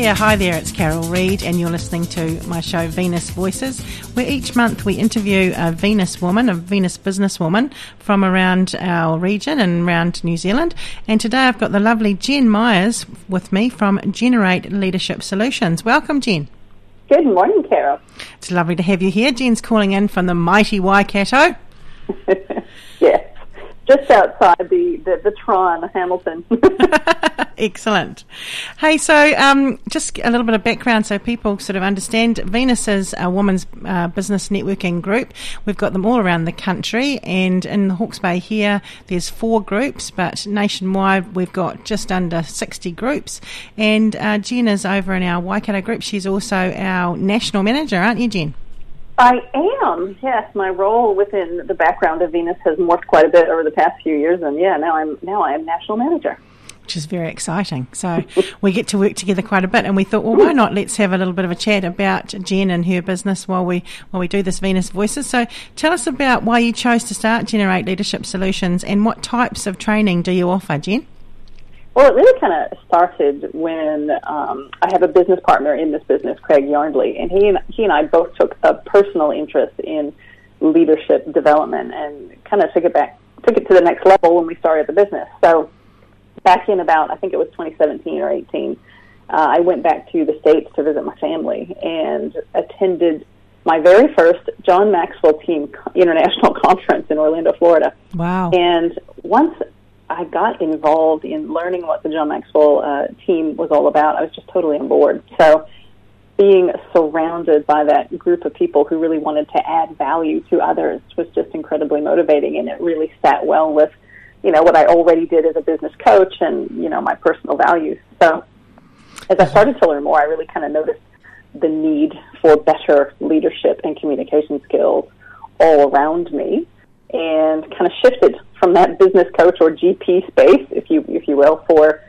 There, hi there, it's Carol Reed, and you're listening to my show Venus Voices, where each month we interview a Venus woman, a Venus businesswoman from around our region and around New Zealand. And today I've got the lovely Jen Myers with me from Gener8 Leadership Solutions. Welcome, Jen. Good morning, Carol. It's lovely to have you here. Jen's calling in from the mighty Waikato. just outside the, the, the Tron, Hamilton. Excellent. Hey, so um, just a little bit of background so people sort of understand. Venus is a women's uh, business networking group. We've got them all around the country, and in the Hawke's Bay here, there's four groups, but nationwide we've got just under 60 groups. And uh, Jen is over in our Waikato group. She's also our national manager, aren't you, Jen? I am. Yes, my role within the background of Venus has morphed quite a bit over the past few years, and yeah, now I'm now I am national manager which is very exciting. So we get to work together quite a bit, and we thought, well, why not? Let's have a little bit of a chat about Jen and her business while we while we do this Venus Voices. So tell us about why you chose to start Gener8 Leadership Solutions, and what types of training do you offer, Jen? Well, it really kind of started when um, I have a business partner in this business, Craig Yarndley, and he and he and I both took a personal interest in leadership development and kind of took it back, took it to the next level when we started the business. So back in about I think it was 2017 or 18, uh, I went back to the states to visit my family and attended my very first John Maxwell Team International Conference in Orlando, Florida. Wow! And once I got involved in learning what the John Maxwell uh, team was all about, I was just totally on board. So being surrounded by that group of people who really wanted to add value to others was just incredibly motivating, and it really sat well with you know, what I already did as a business coach and, you know, my personal values. So as I started to learn more, I really kind of noticed the need for better leadership and communication skills all around me and kind of shifted from that business coach or GP space, if you, if you will, for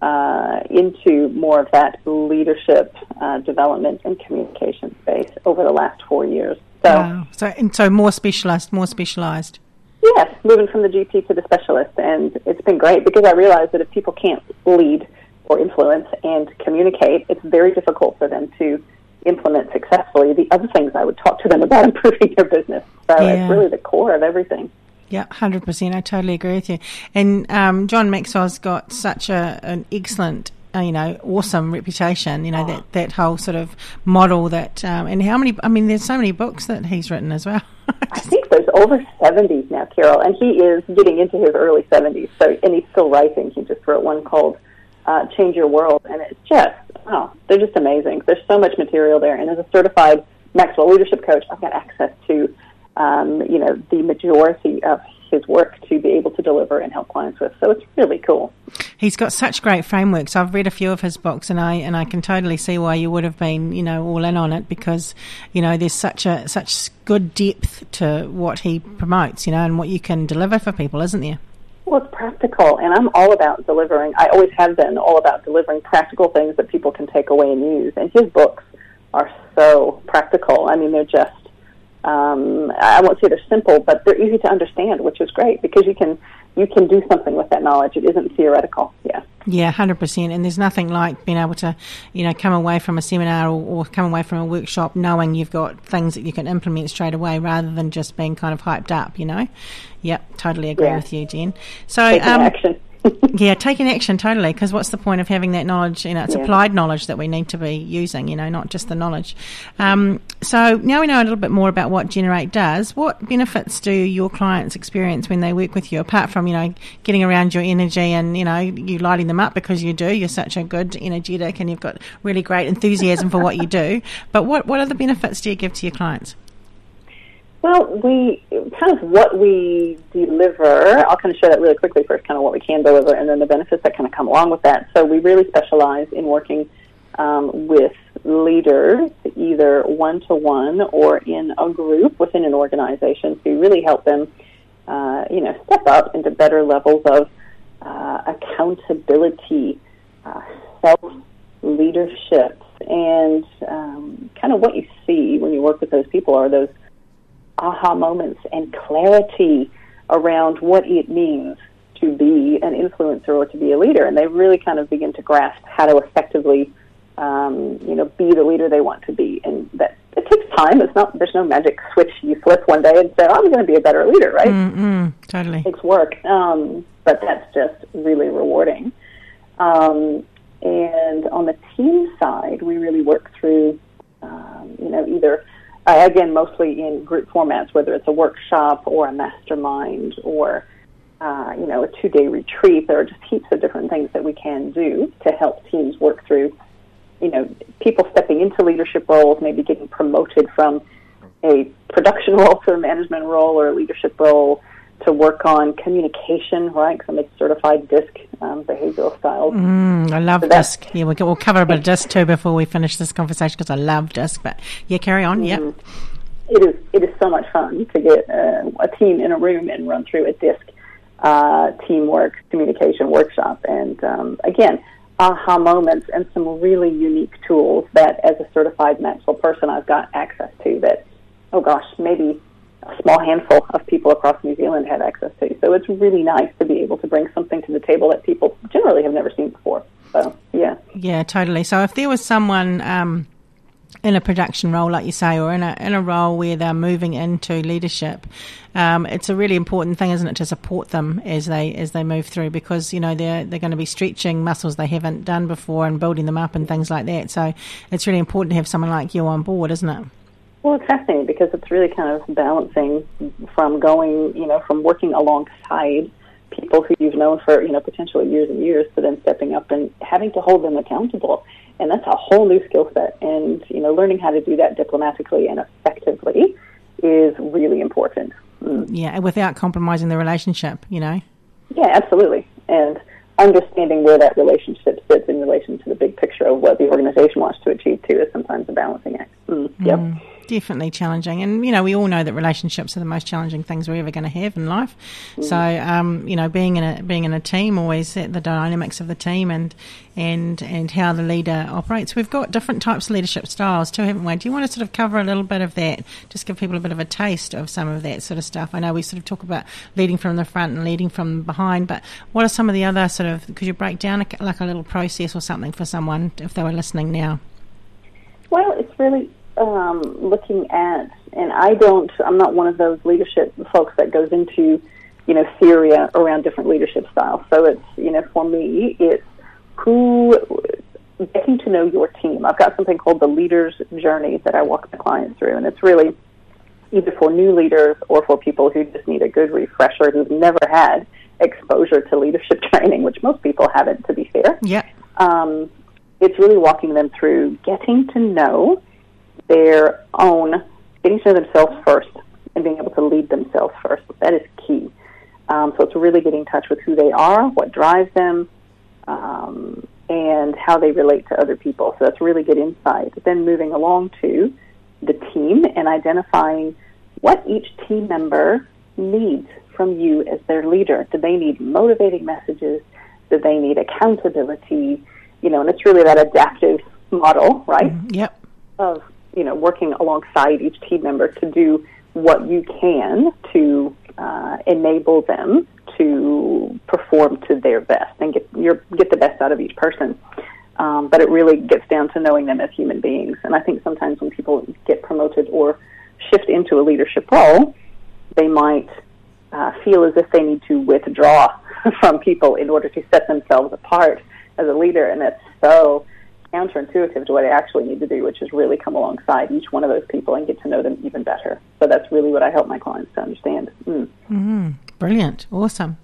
uh, into more of that leadership uh, development and communication space over the last four years. So, wow. so, and so more specialized, more specialized. Yes, moving from the GP to the specialist, and it's been great because I realized that if people can't lead or influence and communicate, it's very difficult for them to implement successfully the other things I would talk to them about improving their business. So yeah. it's really the core of everything. Yeah, hundred percent. I totally agree with you. And um, John Maxwell's got such a, an excellent uh, you know, awesome reputation. You know that that whole sort of model that, um, and how many? I mean, there's so many books that he's written as well. I think there's over 70s now, Carol, and he is getting into his early 70s. So, and he's still writing. He just wrote one called uh, "Change Your World," and it's just oh, they're just amazing. There's so much material there, and as a certified Maxwell leadership coach, I've got access to um, you know the majority of his work to be able to deliver and help clients with. So it's really cool. He's got such great frameworks. I've read a few of his books, and I and I can totally see why you would have been, you know, all in on it because, you know, there's such a such good depth to what he promotes, you know, and what you can deliver for people, isn't there? Well, it's practical, and I'm all about delivering. I always have been all about delivering practical things that people can take away and use. And his books are so practical. I mean, they're just um, I won't say they're simple, but they're easy to understand, which is great because you can you can do something with that knowledge. It isn't theoretical. Yeah. Yeah, hundred percent. And there's nothing like being able to, you know, come away from a seminar or, or, come away from a workshop knowing you've got things that you can implement straight away, rather than just being kind of hyped up. You know. Yep, totally agree yeah. with you, Jen. So, um, action. yeah, taking action totally. Because what's the point of having that knowledge? You know, it's yeah. applied knowledge that we need to be using. You know, not just the knowledge. Um, so now we know a little bit more about what Gener8 does. What benefits do your clients experience when they work with you? Apart from you know getting around your energy and you know you lighting them up because you do. You're such a good energetic and you've got really great enthusiasm for what you do. But what what other benefits do you give to your clients? Well, we kind of what we deliver. I'll kind of share that really quickly first, kind of what we can deliver, and then the benefits that kind of come along with that. So we really specialize in working um, with leaders, either one to one or in a group within an organization, to really help them, uh, you know, step up into better levels of uh, accountability, uh, self leadership and um, kind of what you see when you work with those people are those aha moments and clarity around what it means to be an influencer or to be a leader, and they really kind of begin to grasp how to effectively, um, you know, be the leader they want to be. And that it takes time. It's not there's no magic switch you flip one day and say, oh, "I'm going to be a better leader," right? Mm-mm, totally, it takes work. Um, but that's just really rewarding. Um, and on the team side, we really work through, um, you know, either uh, again mostly in group formats, whether it's a workshop or a mastermind or uh, you know, a two day retreat. There are just heaps of different things that we can do to help teams work through, you know, people stepping into leadership roles, maybe getting promoted from a production role to a management role or a leadership role to work on communication, right? Because I'm a certified DISC um, behavioral style. Mm, I love so DISC. Yeah, we'll, we'll cover a bit of DISC too before we finish this conversation because I love DISC. But yeah, carry on. Mm, yeah. It is, it is so much fun to get uh, a team in a room and run through a DISC uh, teamwork communication workshop. And um, again, aha moments and some really unique tools that, as a certified Maxwell person, I've got access to that, oh gosh, maybe a small handful of people across New Zealand have access to. So it's really nice to be able to bring something to the table that people generally have never seen before. So, yeah. Yeah, totally. So if there was someone. Um in a production role, like you say, or in a in a role where they're moving into leadership, um, it's a really important thing, isn't it, to support them as they as they move through because you know they're they're going to be stretching muscles they haven't done before and building them up and things like that. So it's really important to have someone like you on board, isn't it? Well, it's fascinating because it's really kind of balancing from going, you know, from working alongside people who you've known for, you know, potentially years and years to then stepping up and having to hold them accountable and that's a whole new skill set. And you know, learning how to do that diplomatically and effectively is really important. Mm. Yeah, without compromising the relationship, you know. Yeah, absolutely, and understanding where that relationship sits in relation to the big picture of what the organization wants to achieve too is sometimes a balancing act. Mm. Yep. Definitely challenging. And, you know, we all know that relationships are the most challenging things we're ever going to have in life. Mm. So, um, you know, being in a, being in a team, always the dynamics of the team and, and, and how the leader operates. We've got different types of leadership styles too, haven't we? Do you want to sort of cover a little bit of that? Just give people a bit of a taste of some of that sort of stuff. I know we sort of talk about leading from the front and leading from behind, but what are some of the other sort of, could you break down a, like a little process or something for someone if they were listening now? Well, it's really um, looking at, and I don't, I'm not one of those leadership folks that goes into, you know, theory around different leadership styles. So it's, you know, for me, it's who, getting to know your team. I've got something called the leader's journey that I walk the client through, and it's really either for new leaders or for people who just need a good refresher who've never had exposure to leadership training, which most people haven't, to be fair. Yeah. Um, it's really walking them through getting to know their own, getting to know themselves first and being able to lead themselves first. That is key. Um, so it's really getting in touch with who they are, what drives them, um, and how they relate to other people. So that's really good insight. Then moving along to the team and identifying what each team member needs from you as their leader. Do they need motivating messages? Do they need accountability? You know, and it's really that adaptive model, right? Mm-hmm. Yep. Of you know, working alongside each team member to do what you can to uh, enable them to perform to their best and get your get the best out of each person. Um, but it really gets down to knowing them as human beings. And I think sometimes when people get promoted or shift into a leadership role, they might uh, feel as if they need to withdraw from people in order to set themselves apart as a leader, and that's so counterintuitive to what I actually need to do, which is really come alongside each one of those people and get to know them even better. So that's really what I help my clients to understand. Mm. Mm-hmm. Brilliant. Awesome.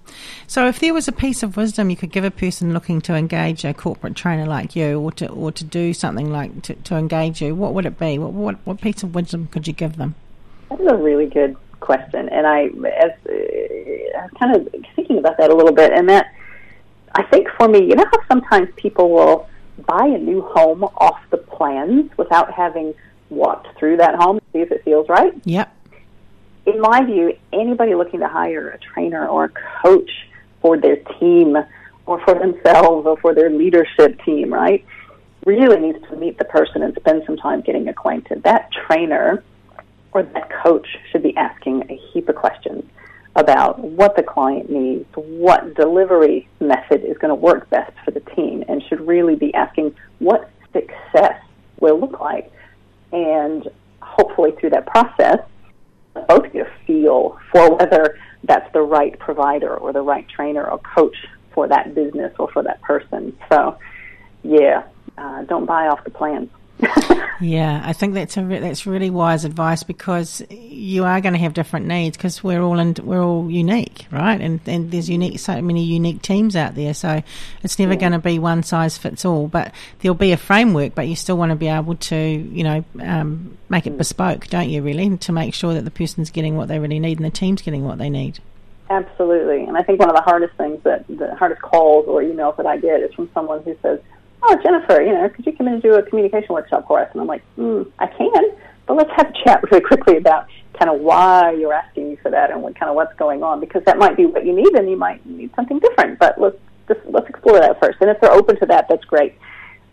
So if there was a piece of wisdom you could give a person looking to engage a corporate trainer like you or to, or to do something like to, to engage you, what would it be? What, what, what piece of wisdom could you give them? That is a really good question. And I, as, uh, I was kind of thinking about that a little bit, and that I think for me, you know how sometimes people will buy a new home off the plans without having walked through that home to see if it feels right. Yep. In my view, anybody looking to hire a trainer or a coach for their team or for themselves or for their leadership team, right? really needs to meet the person and spend some time getting acquainted. That trainer or that coach should be asking a heap of questions about what the client needs, what delivery method is going to work best for the team, and should really be asking what success will look like. And hopefully, through that process, both get a feel for whether that's the right provider or the right trainer or coach for that business or for that person. So, yeah, uh, don't buy off the plans. yeah, I think that's a re- that's really wise advice because you are going to have different needs because we're all in, we're all unique, right? And and there's unique so many unique teams out there, so it's never yeah. going to be one size fits all. But there'll be a framework, but you still want to be able to you know um, make it mm. bespoke, don't you? Really, to make sure that the person's getting what they really need and the team's getting what they need. Absolutely, and I think one of the hardest things that the hardest calls or emails that I get is from someone who says oh, Jennifer, you know, could you come in and do a communication workshop for us? And I'm like, mm, I can, but let's have a chat really quickly about kind of why you're asking me for that and what kind of what's going on because that might be what you need and you might need something different. But let's just let's explore that first. And if they're open to that, that's great.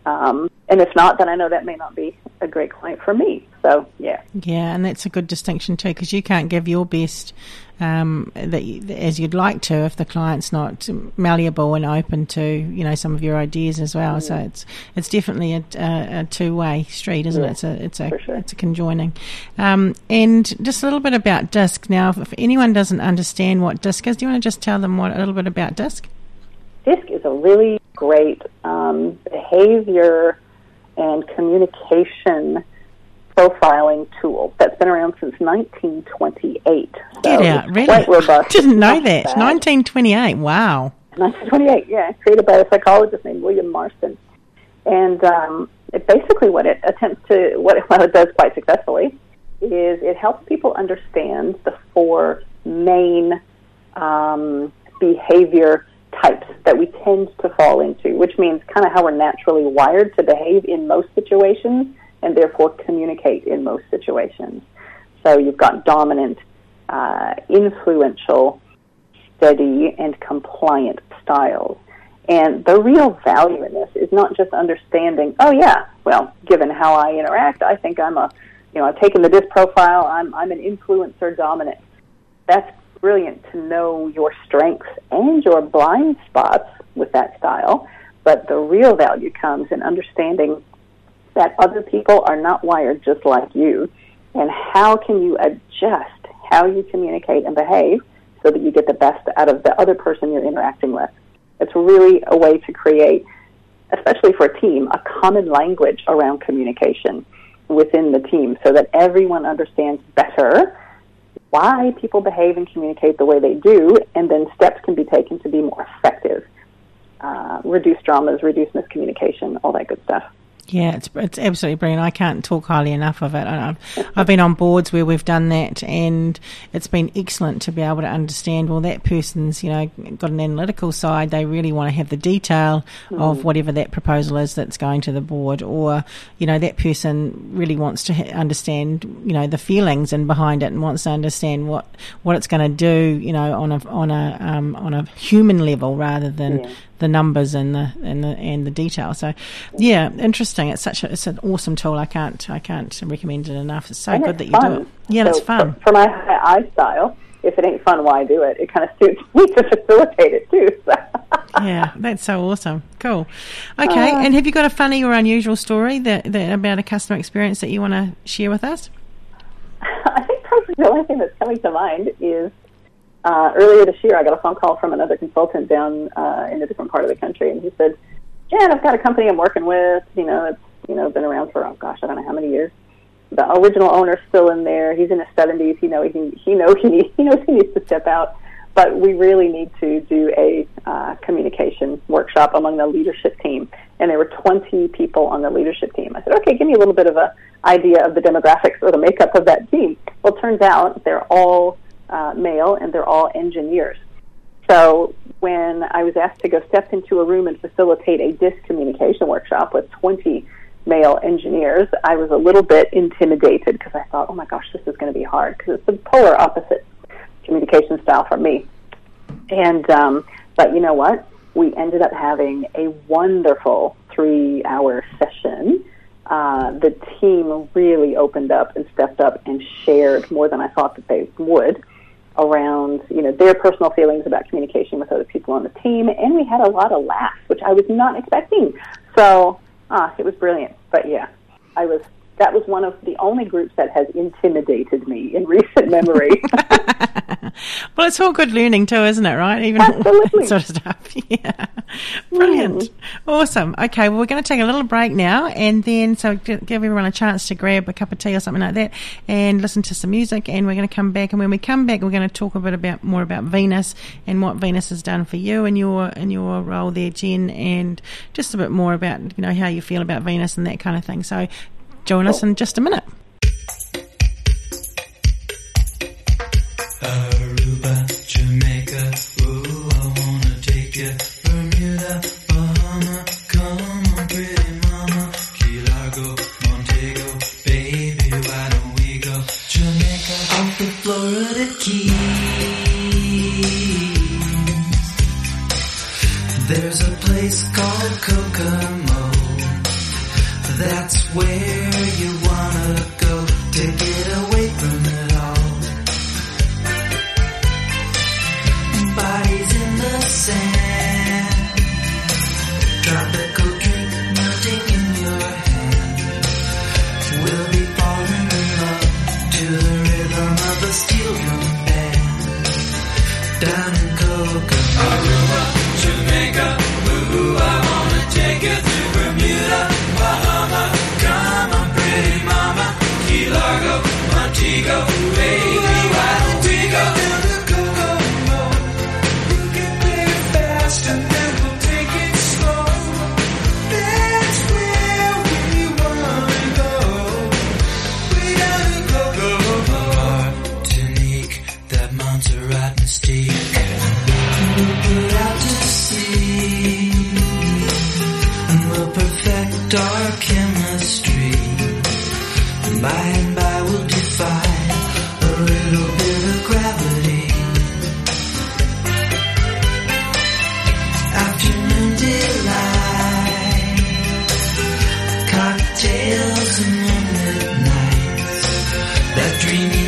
Um, and if not, then I know that may not be a great client for me. So yeah. Yeah, and that's a good distinction too, because you can't give your best um, that you, as you'd like to if the client's not malleable and open to you know some of your ideas as well. So it's it's definitely a, a, a two way street, isn't yeah, it? It's a it's a sure. it's a conjoining. Um, and just a little bit about DISC. Now, if anyone doesn't understand what DISC is, do you want to just tell them what a little bit about DISC? DISC is a really great um, behavior and communication profiling tool that's been around since 1928. So Get out, really? Quite robust. Didn't know that. 1928. Wow. 1928. Yeah, created by a psychologist named William Marston, and um, it basically what it attempts to what it, what it does quite successfully is it helps people understand the four main um, behavior types that we tend to fall into, which means kind of how we're naturally wired to behave in most situations and therefore communicate in most situations. So you've got dominant, uh, influential, steady, and compliant styles. And the real value in this is not just understanding, oh yeah, well, given how I interact, I think I'm a, you know, I've taken the DISC profile, I'm, I'm an influencer dominant. That's brilliant to know your strengths and your blind spots with that style. But the real value comes in understanding that other people are not wired just like you, and how can you adjust how you communicate and behave so that you get the best out of the other person you're interacting with. It's really a way to create, especially for a team, a common language around communication within the team so that everyone understands better why people behave and communicate the way they do, and then steps can be taken to be more effective. Uh, reduce dramas, reduce miscommunication, all that good stuff. Yeah, it's it's absolutely brilliant. I can't talk highly enough of it. I've I've been on boards where we've done that, and it's been excellent to be able to understand. Well, that person's you know got an analytical side. They really want to have the detail mm. of whatever that proposal is that's going to the board, or you know that person really wants to ha- understand you know the feelings and behind it, and wants to understand what what it's going to do. You know on a on a um, on a human level rather than. Yeah the numbers and the and the and the detail. So, yeah, interesting. It's such a it's an awesome tool. I can't I can't recommend it enough. It's so and good it's that fun. you do it. Yeah, so it's fun. For, for my eye style, if it ain't fun, why do it? It kind of suits me to facilitate it too. So. yeah, that's so awesome. Cool. Okay, uh, and have you got a funny or unusual story that, that about a customer experience that you want to share with us? I think probably the only thing that's coming to mind is uh, earlier this year, I got a phone call from another consultant down uh, in a different part of the country, and he said, "Jan, I've got a company I'm working with. You know, it's you know been around for oh gosh, I don't know how many years. The original owner's still in there. He's in his 70s. You know, he he knows he needs, he knows he needs to step out, but we really need to do a uh, communication workshop among the leadership team. And there were 20 people on the leadership team. I said, okay, give me a little bit of a idea of the demographics or the makeup of that team. Well, turns out they're all uh, male, and they're all engineers. So when I was asked to go step into a room and facilitate a DISC communication workshop with 20 male engineers, I was a little bit intimidated because I thought, oh my gosh, this is going to be hard because it's the polar opposite communication style from me. And um, but you know what? We ended up having a wonderful three-hour session uh, the team really opened up and stepped up and shared more than I thought that they would around you know their personal feelings about communication with other people on the team, and we had a lot of laughs, which I was not expecting. So ah, it was brilliant. But yeah, I was that was one of the only groups that has intimidated me in recent memory. well, it's all good learning too, isn't it? Right? Even Absolutely. sort of stuff. Yeah. Brilliant. Mm. Awesome. Okay, well, we're going to take a little break now, and then so give everyone a chance to grab a cup of tea or something like that, and listen to some music. And we're going to come back, and when we come back, we're going to talk a bit about more about Venus and what Venus has done for you and your and your role there, Jen, and just a bit more about you know how you feel about Venus and that kind of thing. So Join us in just a minute. Montego, dreaming.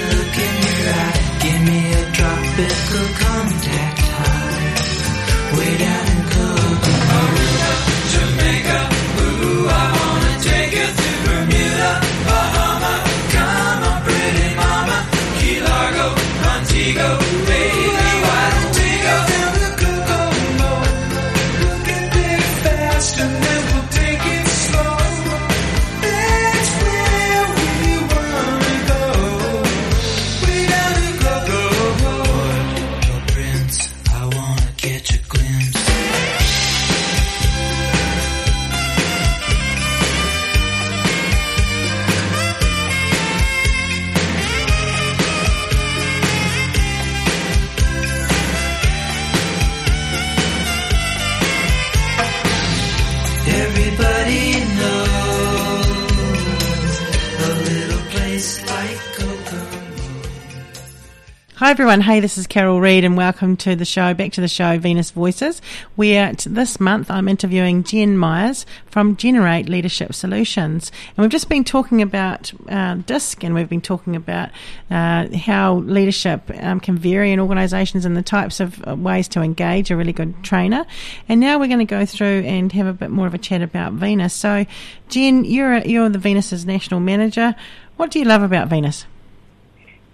Hi everyone. Hey, this is Carol Reed and welcome to the show, back to the show, Venus Voices, where this month I'm interviewing Jen Myers from Gener8 Leadership Solutions. And we've just been talking about uh, DISC and we've been talking about uh, how leadership um, can vary in organisations and the types of uh, ways to engage a really good trainer. And now we're going to go through and have a bit more of a chat about Venus. So, Jen, you're, you're the Venus's national manager. What do you love about Venus?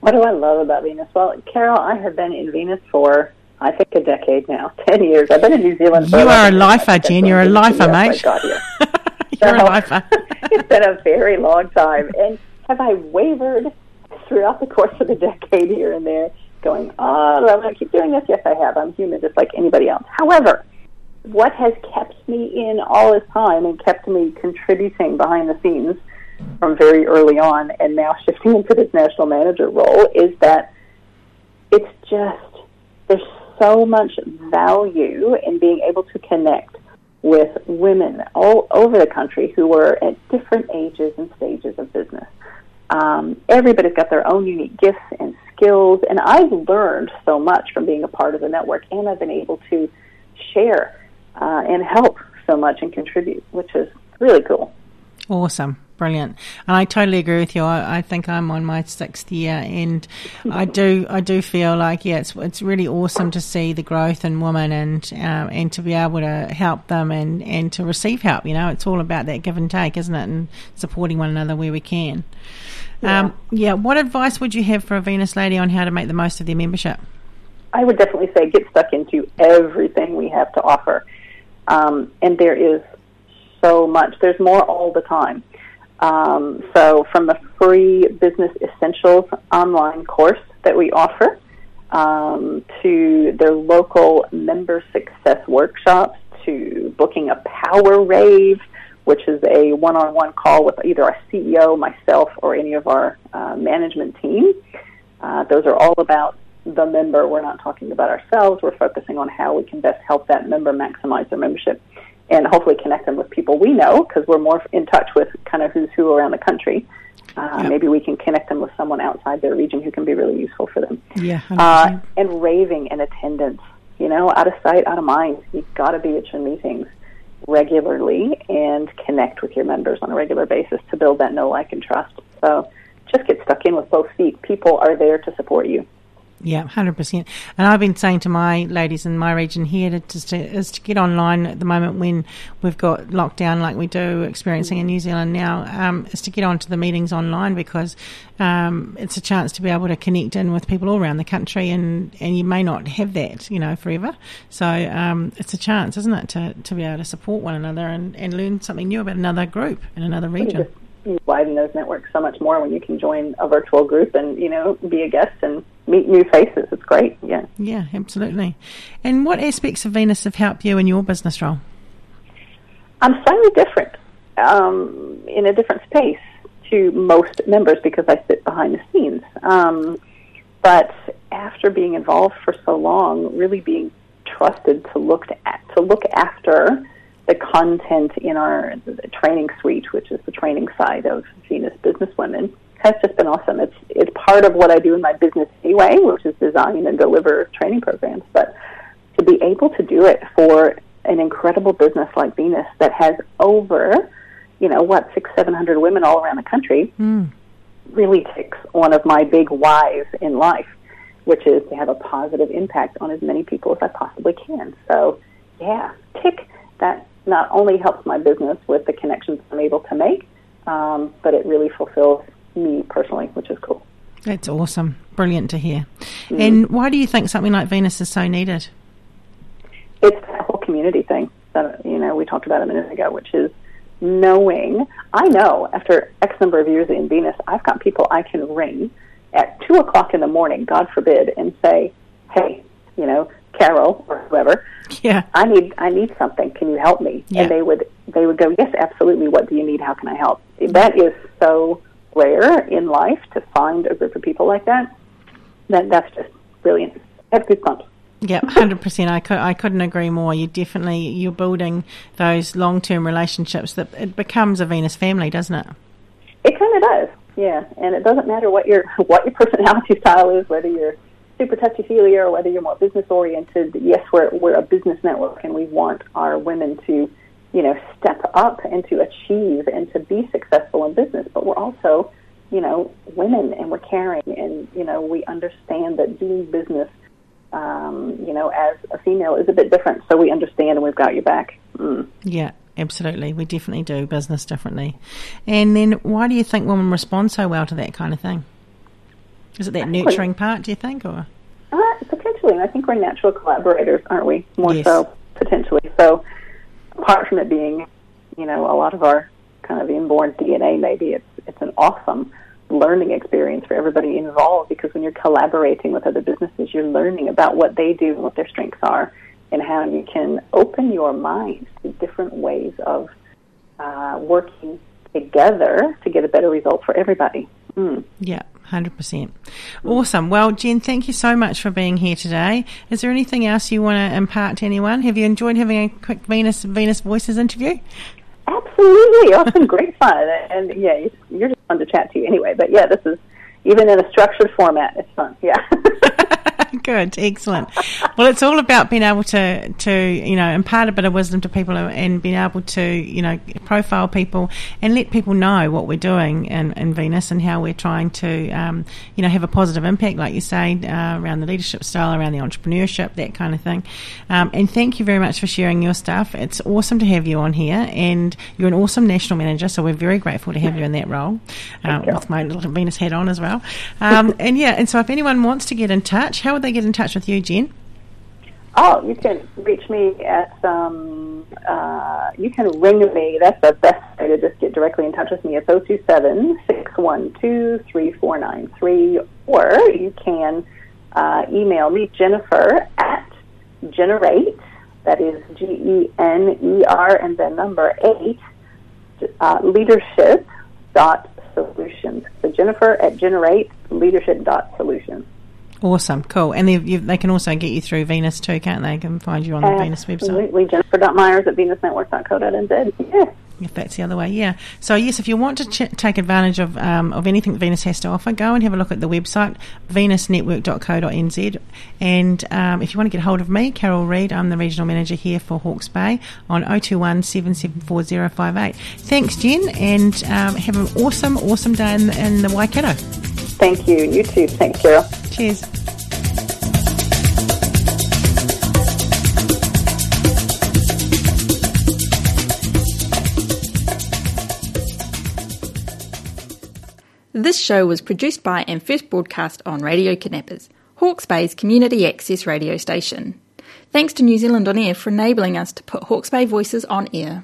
What do I love about Venus? Well, Carol, I have been in Venus for I think a decade now, ten years. I've been in New Zealand. you are a lifer, Jen. You're a lifer, mate. got here. You're so, a lifer. it's been a very long time, and have I wavered throughout the course of the decade here and there, going, "Oh, I'm going to keep doing this." Yes, I have. I'm human, just like anybody else. However, what has kept me in all this time and kept me contributing behind the scenes from very early on and now shifting into this national manager role is that it's just there's so much value in being able to connect with women all over the country who are at different ages and stages of business. Um, everybody's got their own unique gifts and skills, and I've learned so much from being a part of the network, and I've been able to share uh, and help so much and contribute, which is really cool. Awesome. Brilliant. And I totally agree with you. I, I think I'm on my sixth year, and I do I do feel like yeah, it's it's really awesome to see the growth in women and um, and to be able to help them and and to receive help. You know, it's all about that give and take, isn't it? And supporting one another where we can. Yeah. Um, yeah. What advice would you have for a Venus lady on how to make the most of their membership? I would definitely say get stuck into everything we have to offer. Um, and there is so much. There's more all the time. Um, so, from the free Business Essentials online course that we offer um, to their local member success workshops to booking a power rave, which is a one on one call with either our CEO, myself, or any of our uh, management team. Uh, those are all about the member. We're not talking about ourselves. We're focusing on how we can best help that member maximize their membership and hopefully connect them with people we know because we're more in touch with kind of who's who around the country. Uh, yep. Maybe we can connect them with someone outside their region who can be really useful for them. Yeah, uh, and raving in attendance. You know, out of sight, out of mind. You've got to be at your meetings regularly and connect with your members on a regular basis to build that know, like, and trust. So just get stuck in with both feet. People are there to support you. Yeah, hundred percent. And I've been saying to my ladies in my region here to, to, is to get online at the moment when we've got lockdown like we do experiencing in New Zealand now. Um, is to get onto the meetings online because um, it's a chance to be able to connect in with people all around the country, and, and you may not have that, you know, forever. So um, it's a chance, isn't it, to, to be able to support one another and, and learn something new about another group in another region you widen those networks so much more when you can join a virtual group and you know be a guest and meet new faces. It's great. Yeah. Yeah, absolutely. And what aspects of Venus have helped you in your business role? I'm slightly different um, in a different space to most members because I sit behind the scenes. Um, but after being involved for so long, really being trusted to look to, to look after the content in our training suite, which is the training side of Venus Business Women, has just been awesome. It's it's part of what I do in my business anyway, which is design and deliver training programs. But to be able to do it for an incredible business like Venus that has over, you know, what six seven hundred women all around the country, mm. really ticks one of my big whys in life, which is to have a positive impact on as many people as I possibly can. So, yeah, tick that not only helps my business with the connections I'm able to make, um, but it really fulfills me personally, which is cool. That's awesome. Brilliant to hear. Mm. And why do you think something like Venus is so needed? It's that whole community thing that you know we talked about a minute ago, which is knowing. I know after X number of years in Venus, I've got people I can ring at two o'clock in the morning, God forbid, and say, "Hey, you know, Carol or whoever, yeah, I need I need something. Can you help me?" Yeah. And they would they would go, "Yes, absolutely. What do you need? How can I help?" That is so rare in life to find a group of people like that. That that's just brilliant. Have goosebumps. Yeah, hundred percent. I could I couldn't agree more. You definitely you're building those long term relationships that it becomes a Venus family, doesn't it? It kind of does. Yeah, and it doesn't matter what your what your personality style is, whether you're super touchy feely or whether you're more business oriented. Yes, we're we're a business network, and we want our women to you know, step up and to achieve and to be successful in business. But we're also, you know, women and we're caring and, you know, we understand that doing business, um, you know, as a female is a bit different. So we understand and we've got your back. Mm. Yeah. Absolutely, we definitely do business differently. And then, why do you think women respond so well to that kind of thing? Is it that nurturing part? Do you think, or uh, potentially? I think we're natural collaborators, aren't we? More yes. so, potentially. So, apart from it being, you know, a lot of our kind of inborn DNA, maybe it's it's an awesome learning experience for everybody involved because when you're collaborating with other businesses, you're learning about what they do and what their strengths are, and how you can open your mind to different ways of uh, working together to get a better result for everybody. Mm. Yeah. 100%. Awesome. Well, Jen, thank you so much for being here today. Is there anything else you want to impart to anyone? Have you enjoyed having a quick Venus Venus Voices interview? Absolutely. It's been great fun. And yeah, you're just fun to chat to anyway. But yeah, this is, even in a structured format, it's fun. Yeah. Good, excellent. Well, it's all about being able to, to you know, impart a bit of wisdom to people and being able to, you know, profile people and let people know what we're doing in, in Venus and how we're trying to, um, you know, have a positive impact, like you say, uh, around the leadership style, around the entrepreneurship, that kind of thing. Um, and thank you very much for sharing your stuff. It's awesome to have you on here, and you're an awesome national manager, so we're very grateful to have you in that role um, with my little Venus hat on as well. Um, and yeah, and so if anyone wants to get in touch, how would they get in touch with you, Jen? Oh, you can reach me at, um, uh, you can ring me. That's the best way to just get directly in touch with me. It's 027 612 3493. Or you can uh, email me, Jennifer, at generate, that is G E N E R and then number 8, uh, leadership dot solutions. So Jennifer at generate leadership dot solutions. Awesome, cool. And they, they can also get you through Venus too, can't they? they can find you on the Absolutely. Venus website. Absolutely. Jennifer.myers at venusnetwork.co.nz. Yeah. If that's the other way, yeah. So yes, if you want to ch- take advantage of um, of anything Venus has to offer, go and have a look at the website venusnetwork.co.nz. And um, if you want to get hold of me, Carol Reed, I'm the regional manager here for Hawke's Bay on 021 774 Thanks, Jen, and um, have an awesome, awesome day in, in the Waikato. Thank you. You too. Thanks, Carol. Cheers. This show was produced by and first broadcast on Radio Kidnappers, Hawke's Bay's community access radio station. Thanks to New Zealand On Air for enabling us to put Hawke's Bay voices on air.